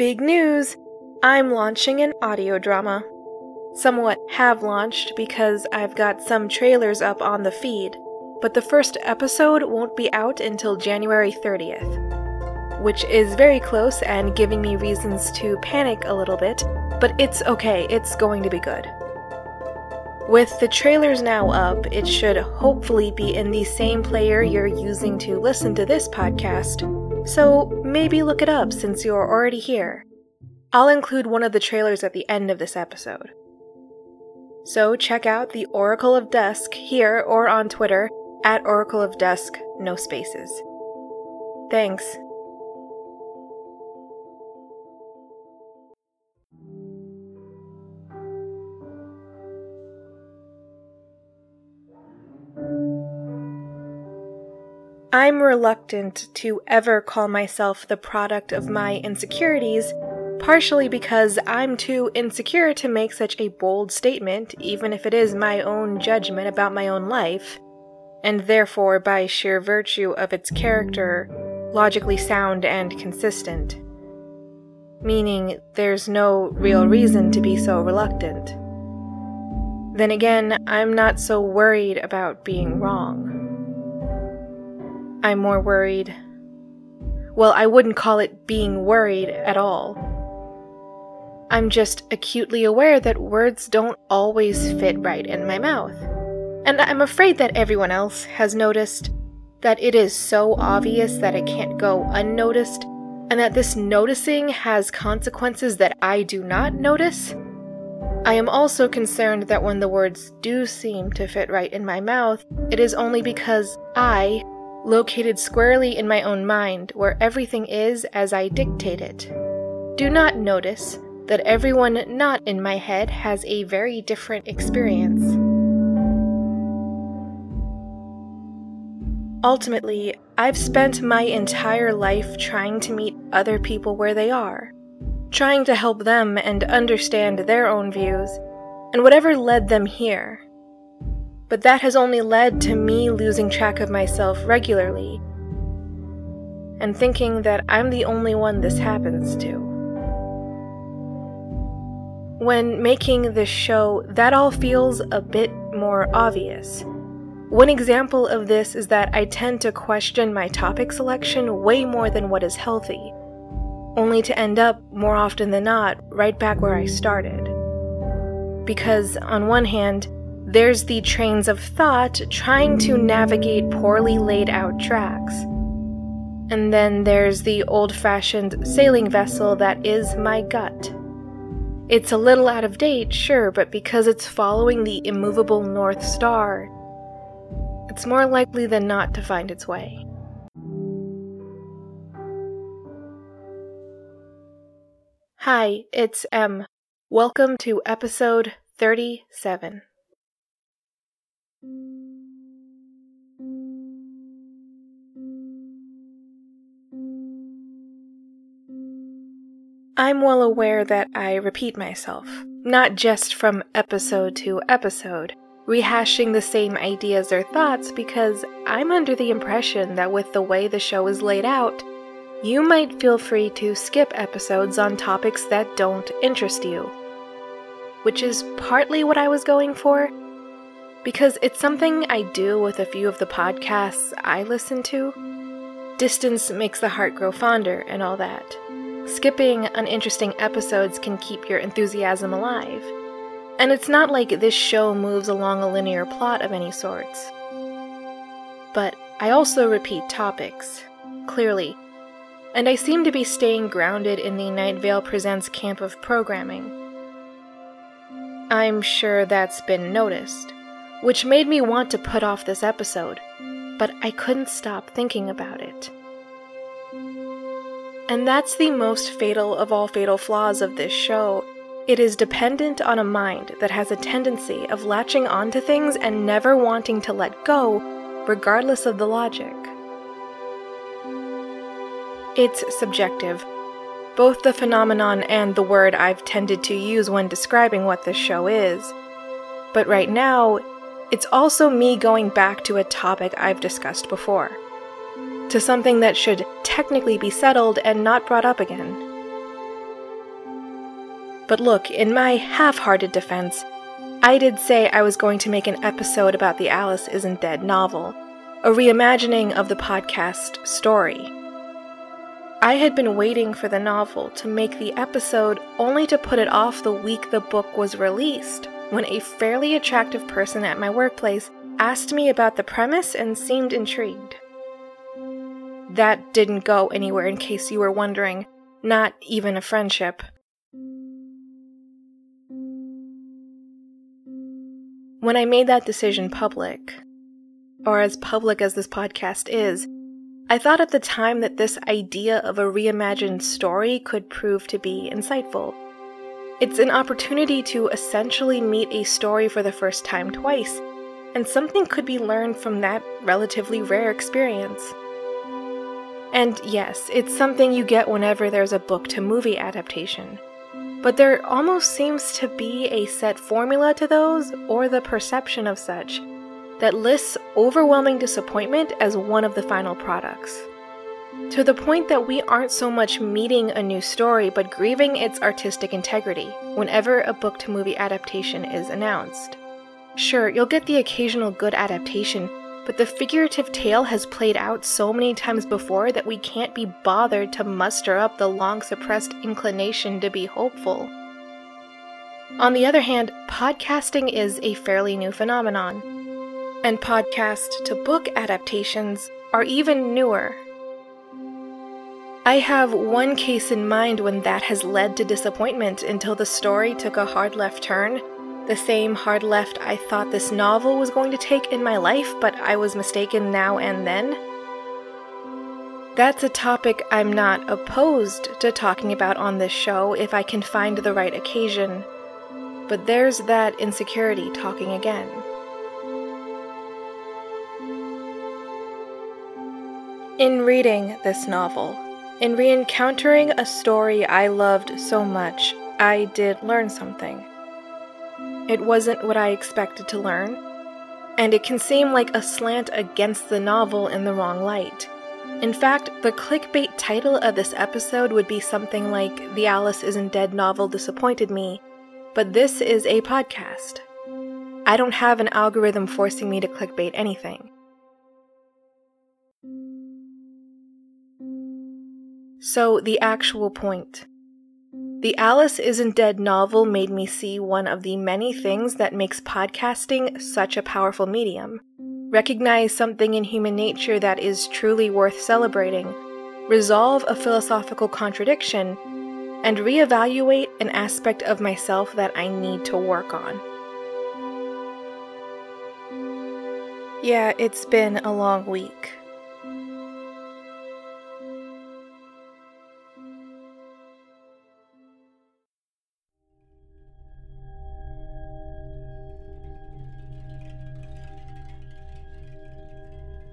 Big news! I'm launching an audio drama. Somewhat have launched because I've got some trailers up on the feed, but the first episode won't be out until January 30th, which is very close and giving me reasons to panic a little bit, but it's okay, it's going to be good. With the trailers now up, it should hopefully be in the same player you're using to listen to this podcast, so maybe look it up since you're already here. I'll include one of the trailers at the end of this episode. So check out the Oracle of Dusk here or on Twitter at Oracle of Dusk, no spaces. Thanks. I'm reluctant to ever call myself the product of my insecurities, partially because I'm too insecure to make such a bold statement, even if it is my own judgment about my own life, and therefore, by sheer virtue of its character, logically sound and consistent. Meaning, there's no real reason to be so reluctant. Then again, I'm not so worried about being wrong. I'm more worried. Well, I wouldn't call it being worried at all. I'm just acutely aware that words don't always fit right in my mouth. And I'm afraid that everyone else has noticed that it is so obvious that it can't go unnoticed, and that this noticing has consequences that I do not notice. I am also concerned that when the words do seem to fit right in my mouth, it is only because I located squarely in my own mind where everything is as I dictate it. Do not notice that everyone not in my head has a very different experience. Ultimately, I've spent my entire life trying to meet other people where they are, trying to help them and understand their own views, and whatever led them here but that has only led to me losing track of myself regularly and thinking that I'm the only one this happens to. When making this show, that all feels a bit more obvious. One example of this is that I tend to question my topic selection way more than what is healthy, only to end up, more often than not, right back where I started. Because, on one hand, there's the trains of thought trying to navigate poorly laid out tracks. And then there's the old fashioned sailing vessel that is my gut. It's a little out of date, sure, but because it's following the immovable North Star, it's more likely than not to find its way. Hi, it's M. Welcome to episode 37. I'm well aware that I repeat myself, not just from episode to episode, rehashing the same ideas or thoughts because I'm under the impression that with the way the show is laid out, you might feel free to skip episodes on topics that don't interest you. Which is partly what I was going for, because it's something I do with a few of the podcasts I listen to. Distance makes the heart grow fonder and all that. Skipping uninteresting episodes can keep your enthusiasm alive. And it's not like this show moves along a linear plot of any sorts. But I also repeat topics, clearly, and I seem to be staying grounded in the Night Vale Presents camp of programming. I'm sure that's been noticed which made me want to put off this episode, but I couldn't stop thinking about it. And that's the most fatal of all fatal flaws of this show. It is dependent on a mind that has a tendency of latching onto things and never wanting to let go, regardless of the logic. It's subjective. Both the phenomenon and the word I've tended to use when describing what this show is. But right now, it's also me going back to a topic I've discussed before, to something that should technically be settled and not brought up again. But look, in my half hearted defense, I did say I was going to make an episode about the Alice Isn't Dead novel, a reimagining of the podcast story. I had been waiting for the novel to make the episode only to put it off the week the book was released, when a fairly attractive person at my workplace asked me about the premise and seemed intrigued. That didn't go anywhere, in case you were wondering, not even a friendship. When I made that decision public, or as public as this podcast is, I thought at the time that this idea of a reimagined story could prove to be insightful. It's an opportunity to essentially meet a story for the first time twice, and something could be learned from that relatively rare experience. And yes, it's something you get whenever there's a book to movie adaptation. But there almost seems to be a set formula to those, or the perception of such, that lists overwhelming disappointment as one of the final products. To the point that we aren't so much meeting a new story, but grieving its artistic integrity whenever a book to movie adaptation is announced. Sure, you'll get the occasional good adaptation, but the figurative tale has played out so many times before that we can't be bothered to muster up the long suppressed inclination to be hopeful. On the other hand, podcasting is a fairly new phenomenon and podcast to book adaptations are even newer. I have one case in mind when that has led to disappointment until the story took a hard left turn. The same hard left I thought this novel was going to take in my life, but I was mistaken now and then. That's a topic I'm not opposed to talking about on this show if I can find the right occasion. But there's that insecurity talking again. In reading this novel, in re encountering a story I loved so much, I did learn something. It wasn't what I expected to learn, and it can seem like a slant against the novel in the wrong light. In fact, the clickbait title of this episode would be something like The Alice Isn't Dead novel disappointed me, but this is a podcast. I don't have an algorithm forcing me to clickbait anything. So, the actual point. The Alice Isn't Dead novel made me see one of the many things that makes podcasting such a powerful medium. Recognize something in human nature that is truly worth celebrating, resolve a philosophical contradiction, and reevaluate an aspect of myself that I need to work on. Yeah, it's been a long week.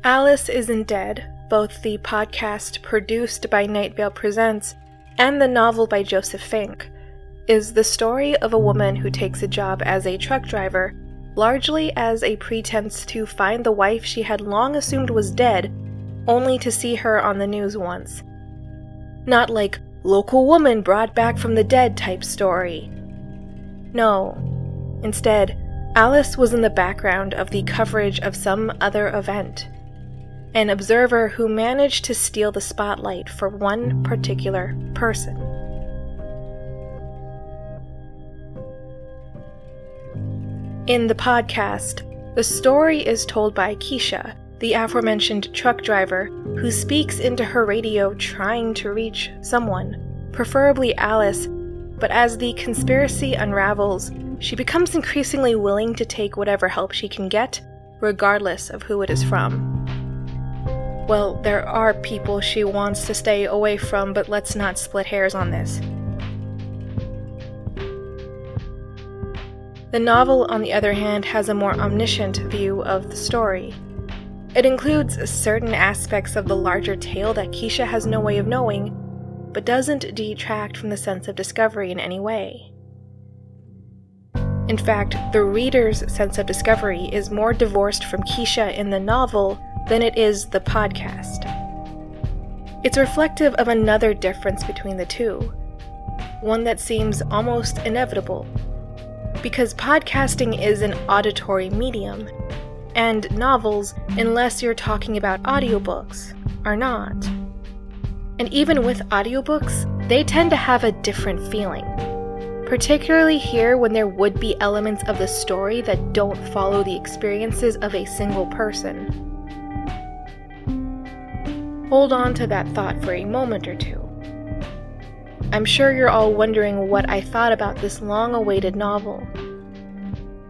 Alice Isn't Dead, both the podcast produced by Night Vale Presents and the novel by Joseph Fink, is the story of a woman who takes a job as a truck driver, largely as a pretense to find the wife she had long assumed was dead, only to see her on the news once. Not like local woman brought back from the dead type story. No. Instead, Alice was in the background of the coverage of some other event an observer who managed to steal the spotlight for one particular person. In the podcast, the story is told by Keisha, the aforementioned truck driver, who speaks into her radio trying to reach someone, preferably Alice, but as the conspiracy unravels, she becomes increasingly willing to take whatever help she can get, regardless of who it is from. Well, there are people she wants to stay away from, but let's not split hairs on this. The novel, on the other hand, has a more omniscient view of the story. It includes certain aspects of the larger tale that Keisha has no way of knowing, but doesn't detract from the sense of discovery in any way. In fact, the reader's sense of discovery is more divorced from Keisha in the novel than it is the podcast. It's reflective of another difference between the two. one that seems almost inevitable. Because podcasting is an auditory medium, and novels, unless you're talking about audiobooks, are not. And even with audiobooks, they tend to have a different feeling. Particularly here when there would be elements of the story that don't follow the experiences of a single person. Hold on to that thought for a moment or two. I'm sure you're all wondering what I thought about this long awaited novel.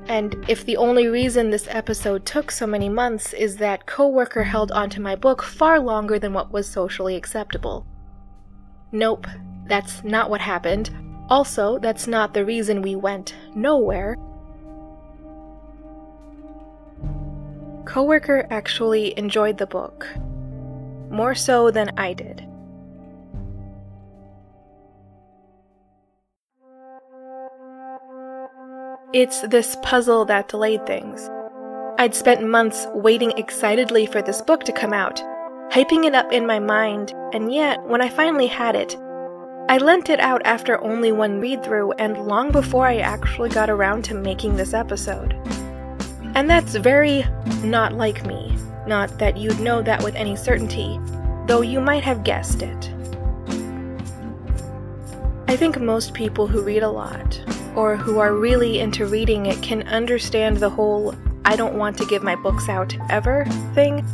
And if the only reason this episode took so many months is that coworker held onto my book far longer than what was socially acceptable. Nope, that's not what happened. Also, that's not the reason we went nowhere. Coworker actually enjoyed the book. More so than I did. It's this puzzle that delayed things. I'd spent months waiting excitedly for this book to come out, hyping it up in my mind, and yet, when I finally had it, I lent it out after only one read through and long before I actually got around to making this episode. And that's very not like me. Not that you'd know that with any certainty, though you might have guessed it. I think most people who read a lot, or who are really into reading it can understand the whole I don't want to give my books out ever thing.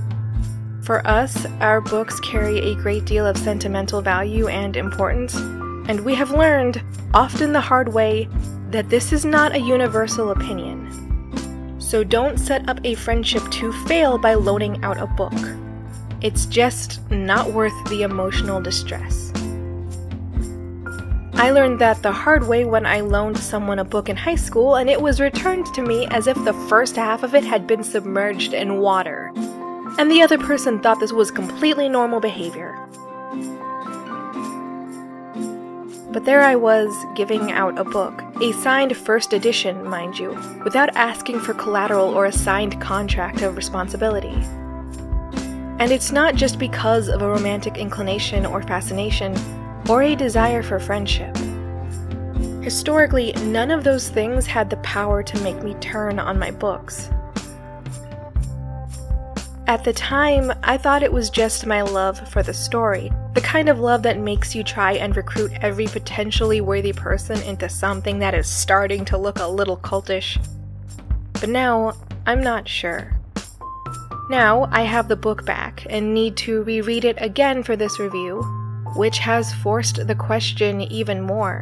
For us, our books carry a great deal of sentimental value and importance, and we have learned, often the hard way, that this is not a universal opinion. So don't set up a friendship to fail by loaning out a book. It's just not worth the emotional distress. I learned that the hard way when I loaned someone a book in high school and it was returned to me as if the first half of it had been submerged in water. And the other person thought this was completely normal behavior. But there I was, giving out a book, a signed first edition, mind you, without asking for collateral or a signed contract of responsibility. And it's not just because of a romantic inclination or fascination, or a desire for friendship. Historically, none of those things had the power to make me turn on my books. At the time, I thought it was just my love for the story, the kind of love that makes you try and recruit every potentially worthy person into something that is starting to look a little cultish. But now, I'm not sure. Now, I have the book back and need to reread it again for this review, which has forced the question even more.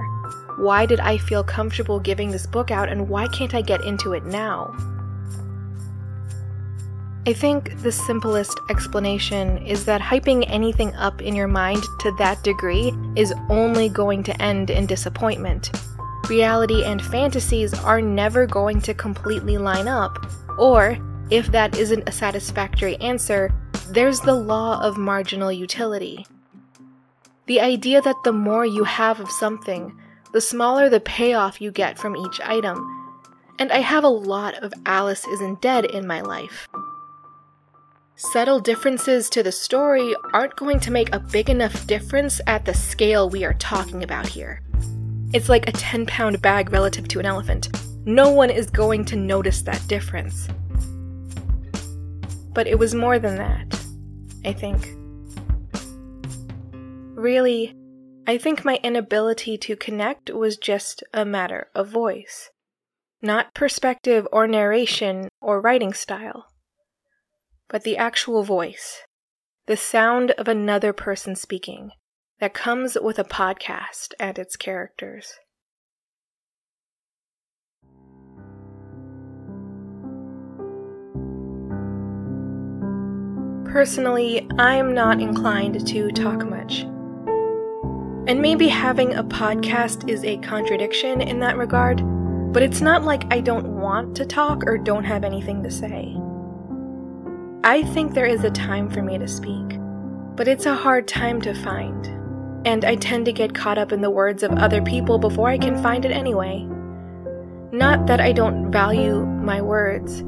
Why did I feel comfortable giving this book out and why can't I get into it now? I think the simplest explanation is that hyping anything up in your mind to that degree is only going to end in disappointment. Reality and fantasies are never going to completely line up, or, if that isn't a satisfactory answer, there's the law of marginal utility. The idea that the more you have of something, the smaller the payoff you get from each item. And I have a lot of Alice isn't dead in my life. Subtle differences to the story aren't going to make a big enough difference at the scale we are talking about here. It's like a 10 pound bag relative to an elephant. No one is going to notice that difference. But it was more than that, I think. Really, I think my inability to connect was just a matter of voice, not perspective or narration or writing style, but the actual voice, the sound of another person speaking that comes with a podcast and its characters. Personally, I'm not inclined to talk much. And maybe having a podcast is a contradiction in that regard, but it's not like I don't want to talk or don't have anything to say. I think there is a time for me to speak, but it's a hard time to find, and I tend to get caught up in the words of other people before I can find it anyway. Not that I don't value my words,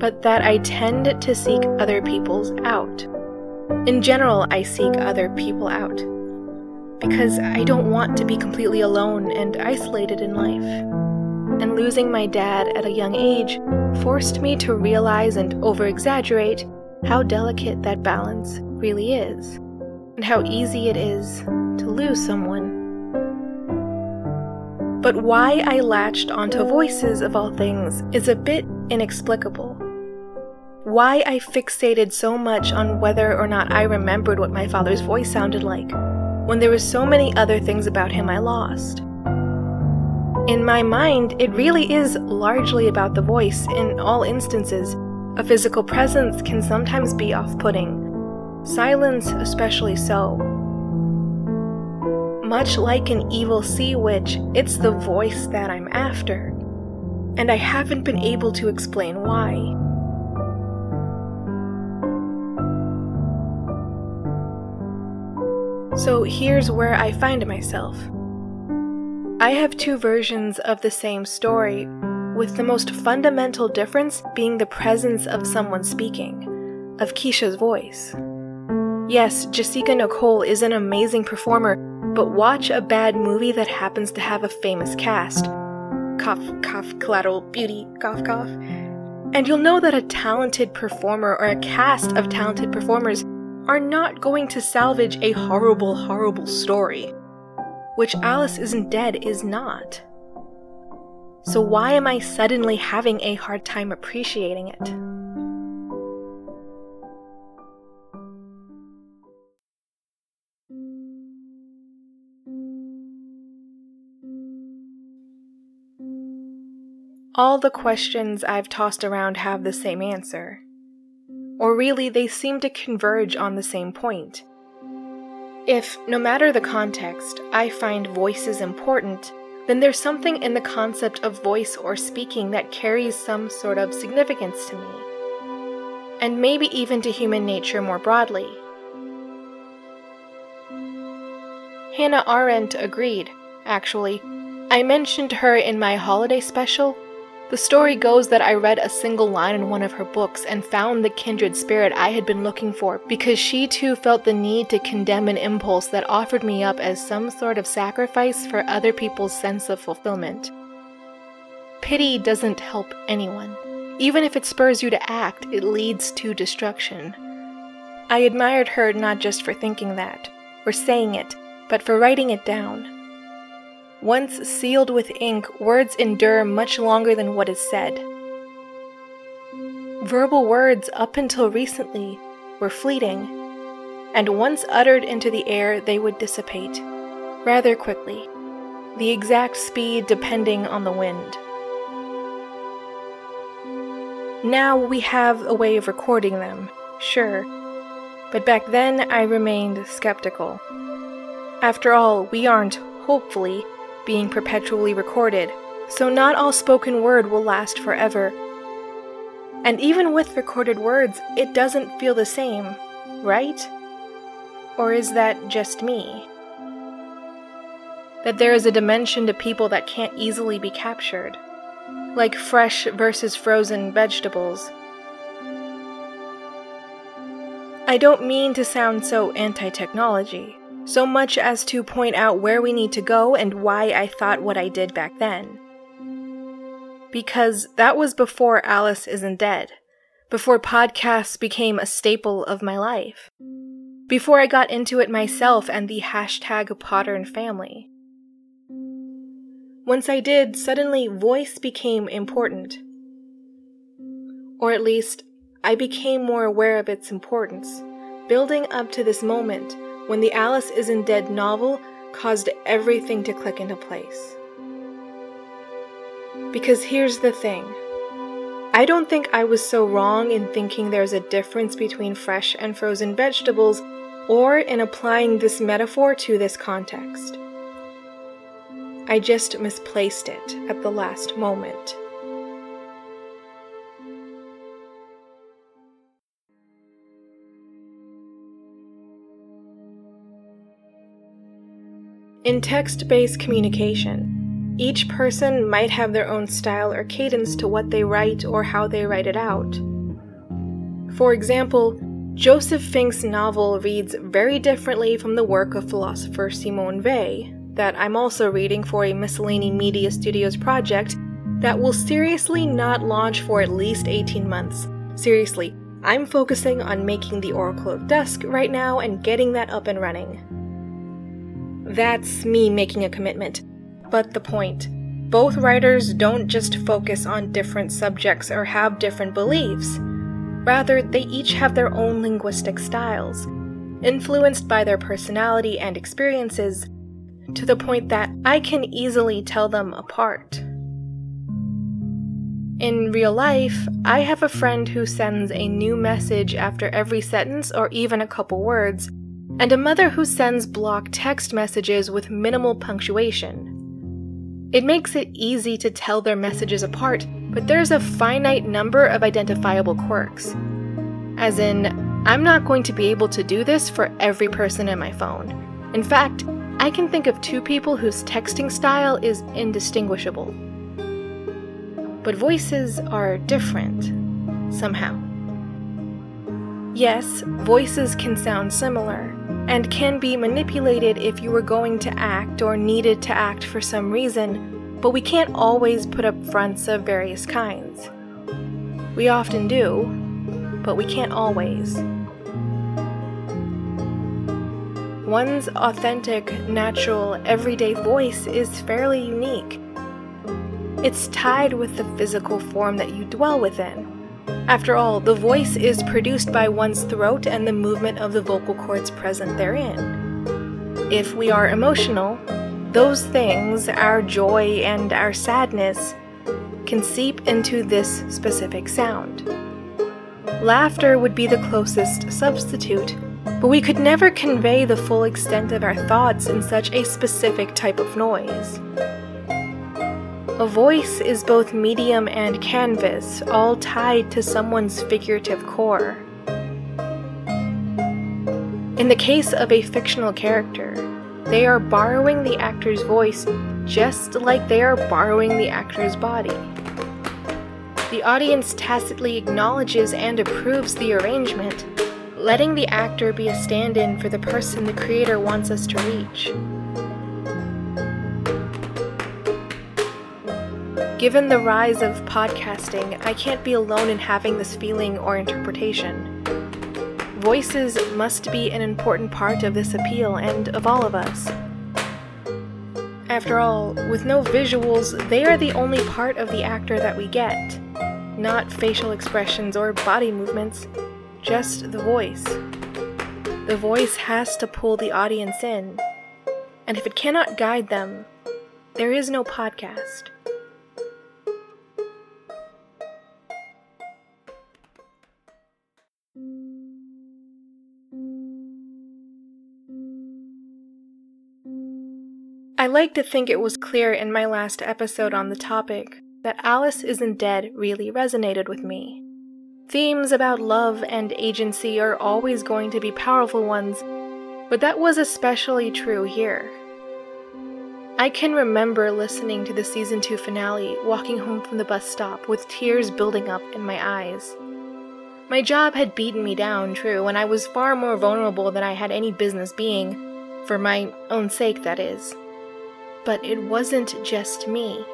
but that I tend to seek other people's out. In general, I seek other people out because I don't want to be completely alone and isolated in life. And losing my dad at a young age forced me to realize and over exaggerate how delicate that balance really is, and how easy it is to lose someone. But why I latched onto voices of all things is a bit inexplicable. Why I fixated so much on whether or not I remembered what my father's voice sounded like, when there were so many other things about him I lost. In my mind, it really is largely about the voice in all instances. A physical presence can sometimes be off putting, silence, especially so. Much like an evil sea witch, it's the voice that I'm after, and I haven't been able to explain why. So here's where I find myself. I have two versions of the same story, with the most fundamental difference being the presence of someone speaking, of Keisha's voice. Yes, Jasika Nicole is an amazing performer, but watch a bad movie that happens to have a famous cast. Cough, cough, collateral beauty, cough, cough. And you'll know that a talented performer or a cast of talented performers are not going to salvage a horrible, horrible story which Alice Isn't Dead is not. So, why am I suddenly having a hard time appreciating it? All the questions I've tossed around have the same answer. Or really, they seem to converge on the same point. If, no matter the context, I find voices important, then there's something in the concept of voice or speaking that carries some sort of significance to me. And maybe even to human nature more broadly. Hannah Arendt agreed, actually. I mentioned her in my holiday special, the story goes that I read a single line in one of her books and found the kindred spirit I had been looking for because she too felt the need to condemn an impulse that offered me up as some sort of sacrifice for other people's sense of fulfillment. Pity doesn't help anyone. Even if it spurs you to act, it leads to destruction. I admired her not just for thinking that, or saying it, but for writing it down. Once sealed with ink, words endure much longer than what is said. Verbal words, up until recently, were fleeting, and once uttered into the air, they would dissipate, rather quickly, the exact speed depending on the wind. Now we have a way of recording them, sure, but back then I remained skeptical. After all, we aren't, hopefully, being perpetually recorded, so not all spoken word will last forever. And even with recorded words, it doesn't feel the same, right? Or is that just me? That there is a dimension to people that can't easily be captured, like fresh versus frozen vegetables. I don't mean to sound so anti technology so much as to point out where we need to go and why I thought what I did back then. Because that was before Alice Isn't Dead, before podcasts became a staple of my life, before I got into it myself and the hashtag Podern family. Once I did, suddenly voice became important. Or at least, I became more aware of its importance, building up to this moment when the Alice Isn't Dead novel caused everything to click into place. Because here's the thing I don't think I was so wrong in thinking there's a difference between fresh and frozen vegetables or in applying this metaphor to this context. I just misplaced it at the last moment. In text based communication, each person might have their own style or cadence to what they write or how they write it out. For example, Joseph Fink's novel reads very differently from the work of philosopher Simone Weil, that I'm also reading for a Miscellany Media Studios project that will seriously not launch for at least 18 months. Seriously, I'm focusing on making the Oracle of Dusk right now and getting that up and running. That's me making a commitment. But the point both writers don't just focus on different subjects or have different beliefs. Rather, they each have their own linguistic styles, influenced by their personality and experiences, to the point that I can easily tell them apart. In real life, I have a friend who sends a new message after every sentence or even a couple words, and a mother who sends block text messages with minimal punctuation. It makes it easy to tell their messages apart, but there's a finite number of identifiable quirks. As in, I'm not going to be able to do this for every person in my phone. In fact, I can think of two people whose texting style is indistinguishable. But voices are different, somehow. Yes, voices can sound similar, and can be manipulated if you were going to act or needed to act for some reason, but we can't always put up fronts of various kinds. We often do, but we can't always. One's authentic, natural, everyday voice is fairly unique. It's tied with the physical form that you dwell within. After all, the voice is produced by one's throat and the movement of the vocal cords present therein. If we are emotional, those things, our joy and our sadness, can seep into this specific sound. Laughter would be the closest substitute, but we could never convey the full extent of our thoughts in such a specific type of noise. A voice is both medium and canvas, all tied to someone's figurative core. In the case of a fictional character, they are borrowing the actor's voice just like they are borrowing the actor's body. The audience tacitly acknowledges and approves the arrangement, letting the actor be a stand in for the person the creator wants us to reach. Given the rise of podcasting, I can't be alone in having this feeling or interpretation. Voices must be an important part of this appeal and of all of us. After all, with no visuals, they are the only part of the actor that we get. Not facial expressions or body movements, just the voice. The voice has to pull the audience in. And if it cannot guide them, there is no podcast. Like to think it was clear in my last episode on the topic that Alice Isn't Dead really resonated with me. Themes about love and agency are always going to be powerful ones, but that was especially true here. I can remember listening to the season 2 finale, walking home from the bus stop with tears building up in my eyes. My job had beaten me down, true, and I was far more vulnerable than I had any business being, for my own sake, that is. But it wasn't just me.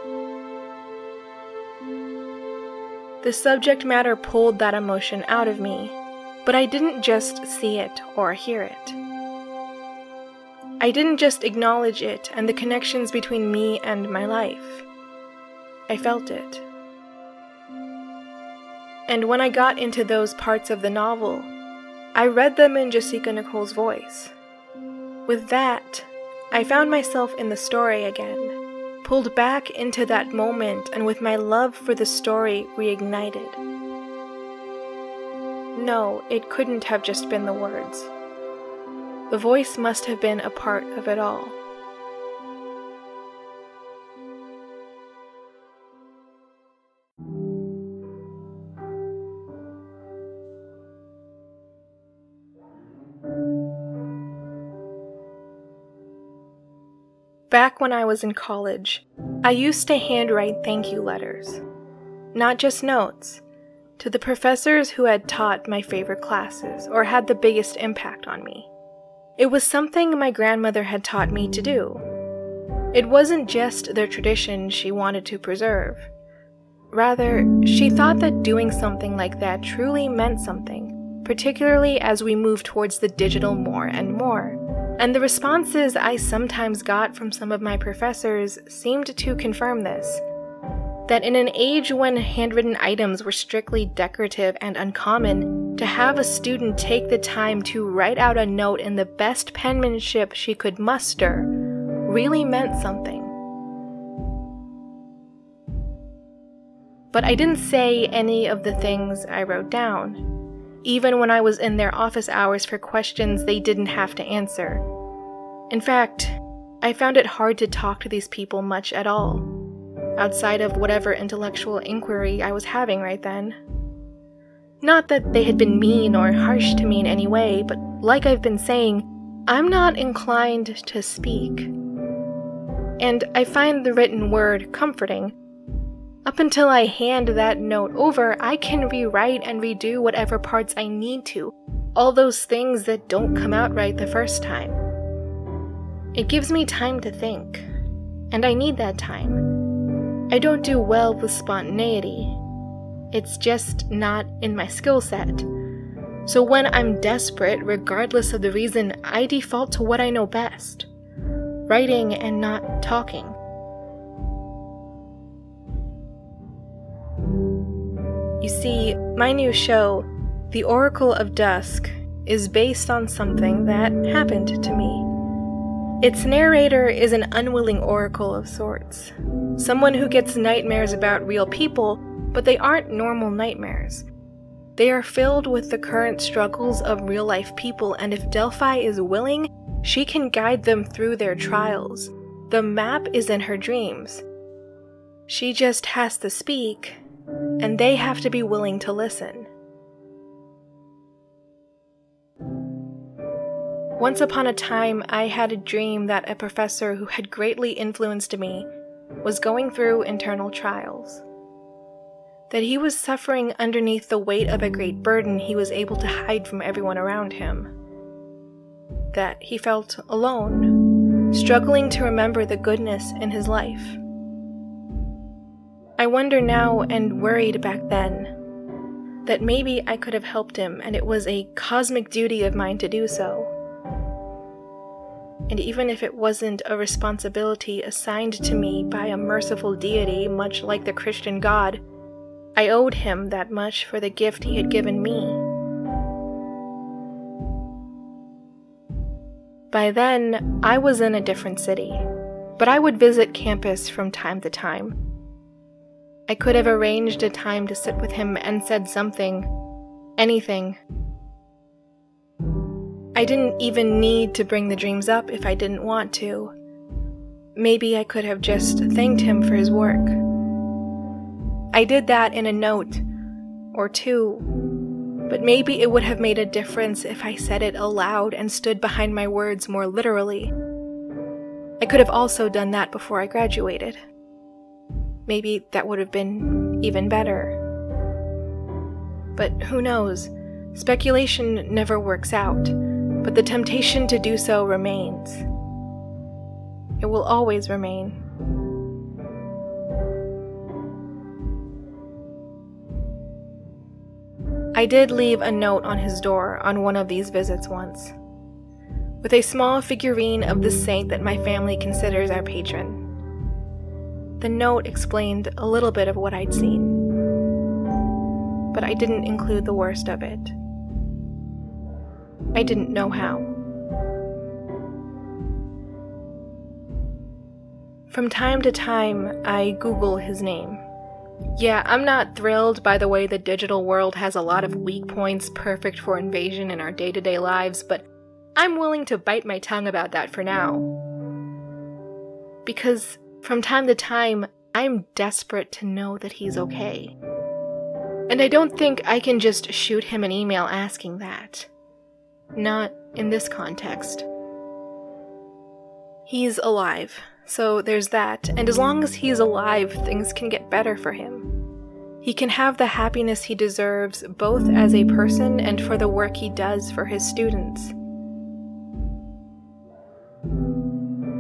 The subject matter pulled that emotion out of me, but I didn't just see it or hear it. I didn't just acknowledge it and the connections between me and my life. I felt it. And when I got into those parts of the novel, I read them in Jasika Nicole's voice. With that, I found myself in the story again, pulled back into that moment and with my love for the story reignited. No, it couldn't have just been the words. The voice must have been a part of it all. Back when I was in college, I used to handwrite thank you letters. Not just notes, to the professors who had taught my favorite classes or had the biggest impact on me. It was something my grandmother had taught me to do. It wasn't just their tradition she wanted to preserve. Rather, she thought that doing something like that truly meant something, particularly as we move towards the digital more and more. And the responses I sometimes got from some of my professors seemed to confirm this. That in an age when handwritten items were strictly decorative and uncommon, to have a student take the time to write out a note in the best penmanship she could muster really meant something. But I didn't say any of the things I wrote down, even when I was in their office hours for questions they didn't have to answer. In fact, I found it hard to talk to these people much at all, outside of whatever intellectual inquiry I was having right then. Not that they had been mean or harsh to me in any way, but like I've been saying, I'm not inclined to speak. And I find the written word comforting. Up until I hand that note over, I can rewrite and redo whatever parts I need to, all those things that don't come out right the first time. It gives me time to think, and I need that time. I don't do well with spontaneity, it's just not in my skill set. So when I'm desperate, regardless of the reason, I default to what I know best writing and not talking. You see, my new show, The Oracle of Dusk, is based on something that happened to me. Its narrator is an unwilling oracle of sorts, someone who gets nightmares about real people but they aren't normal nightmares. They are filled with the current struggles of real life people, and if Delphi is willing, she can guide them through their trials. The map is in her dreams. She just has to speak, and they have to be willing to listen. Once upon a time, I had a dream that a professor who had greatly influenced me was going through internal trials that he was suffering underneath the weight of a great burden he was able to hide from everyone around him. That he felt alone, struggling to remember the goodness in his life. I wonder now and worried back then that maybe I could have helped him and it was a cosmic duty of mine to do so. And even if it wasn't a responsibility assigned to me by a merciful deity, much like the Christian God, I owed him that much for the gift he had given me. By then, I was in a different city, but I would visit campus from time to time. I could have arranged a time to sit with him and said something, anything. I didn't even need to bring the dreams up if I didn't want to. Maybe I could have just thanked him for his work. I did that in a note or two, but maybe it would have made a difference if I said it aloud and stood behind my words more literally. I could have also done that before I graduated. Maybe that would have been even better. But who knows? Speculation never works out, but the temptation to do so remains. It will always remain. I did leave a note on his door on one of these visits once, with a small figurine of the saint that my family considers our patron. The note explained a little bit of what I'd seen, but I didn't include the worst of it. I didn't know how. From time to time, I Google his name yeah, I'm not thrilled by the way the digital world has a lot of weak points perfect for invasion in our day to day lives, but I'm willing to bite my tongue about that for now. Because from time to time, I'm desperate to know that he's okay. And I don't think I can just shoot him an email asking that. Not in this context. He's alive, so there's that, and as long as he's alive, things can get better for him. He can have the happiness he deserves both as a person and for the work he does for his students.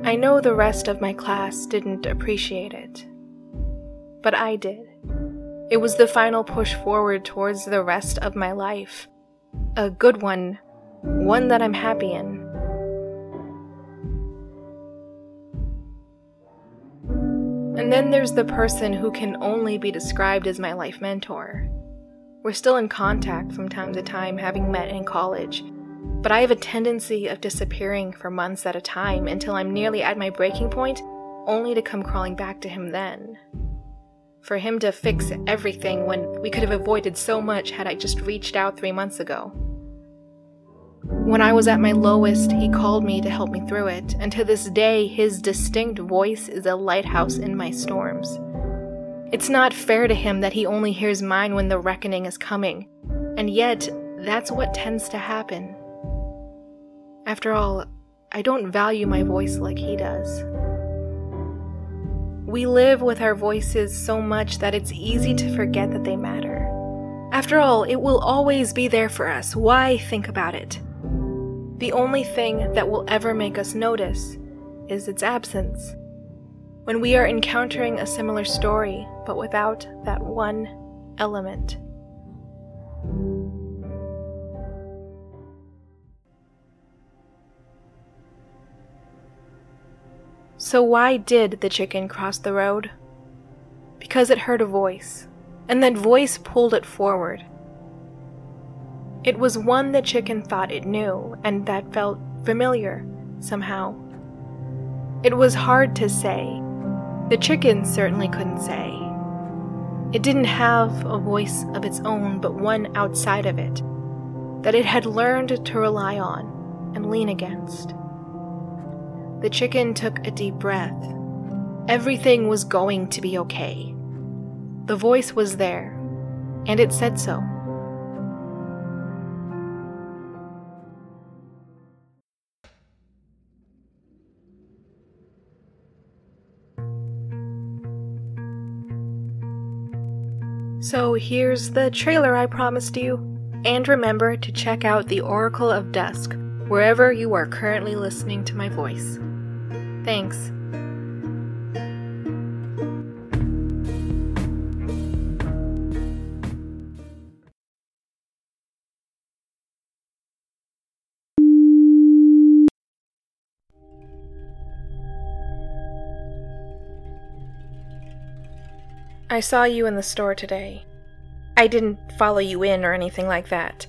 I know the rest of my class didn't appreciate it, but I did. It was the final push forward towards the rest of my life. A good one, one that I'm happy in. And then there's the person who can only be described as my life mentor. We're still in contact from time to time, having met in college, but I have a tendency of disappearing for months at a time until I'm nearly at my breaking point, only to come crawling back to him then. For him to fix everything when we could have avoided so much had I just reached out three months ago. When I was at my lowest, he called me to help me through it, and to this day, his distinct voice is a lighthouse in my storms. It's not fair to him that he only hears mine when the reckoning is coming, and yet, that's what tends to happen. After all, I don't value my voice like he does. We live with our voices so much that it's easy to forget that they matter. After all, it will always be there for us. Why think about it? The only thing that will ever make us notice is its absence. When we are encountering a similar story, but without that one element. So, why did the chicken cross the road? Because it heard a voice, and that voice pulled it forward. It was one the chicken thought it knew, and that felt familiar, somehow. It was hard to say. The chicken certainly couldn't say. It didn't have a voice of its own, but one outside of it, that it had learned to rely on and lean against. The chicken took a deep breath. Everything was going to be okay. The voice was there, and it said so. So here's the trailer I promised you. And remember to check out The Oracle of Dusk wherever you are currently listening to my voice. Thanks. I saw you in the store today. I didn't follow you in or anything like that.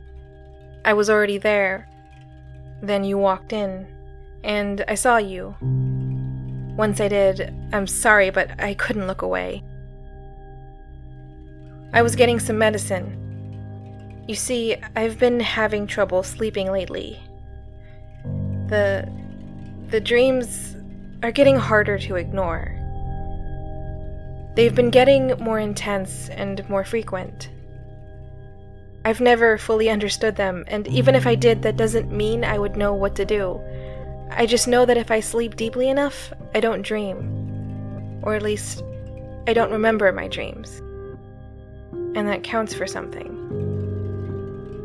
I was already there. Then you walked in, and I saw you. Once I did, I'm sorry, but I couldn't look away. I was getting some medicine. You see, I've been having trouble sleeping lately. The. the dreams are getting harder to ignore. They've been getting more intense and more frequent. I've never fully understood them, and even if I did, that doesn't mean I would know what to do. I just know that if I sleep deeply enough, I don't dream. Or at least, I don't remember my dreams. And that counts for something.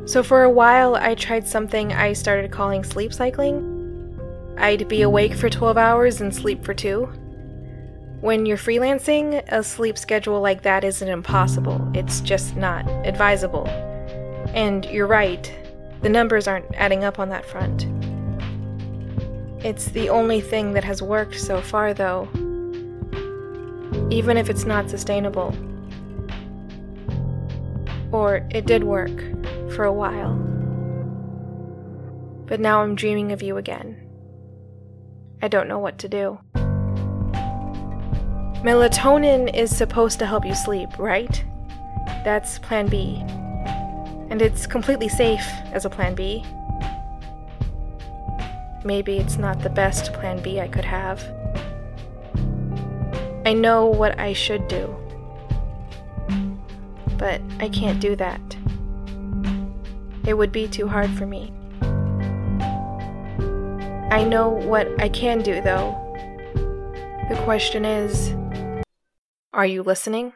So for a while, I tried something I started calling sleep cycling. I'd be awake for 12 hours and sleep for two. When you're freelancing, a sleep schedule like that isn't impossible, it's just not advisable. And you're right, the numbers aren't adding up on that front. It's the only thing that has worked so far, though. Even if it's not sustainable. Or it did work for a while. But now I'm dreaming of you again. I don't know what to do. Melatonin is supposed to help you sleep, right? That's Plan B. And it's completely safe as a Plan B. Maybe it's not the best plan B I could have. I know what I should do. But I can't do that. It would be too hard for me. I know what I can do, though. The question is are you listening?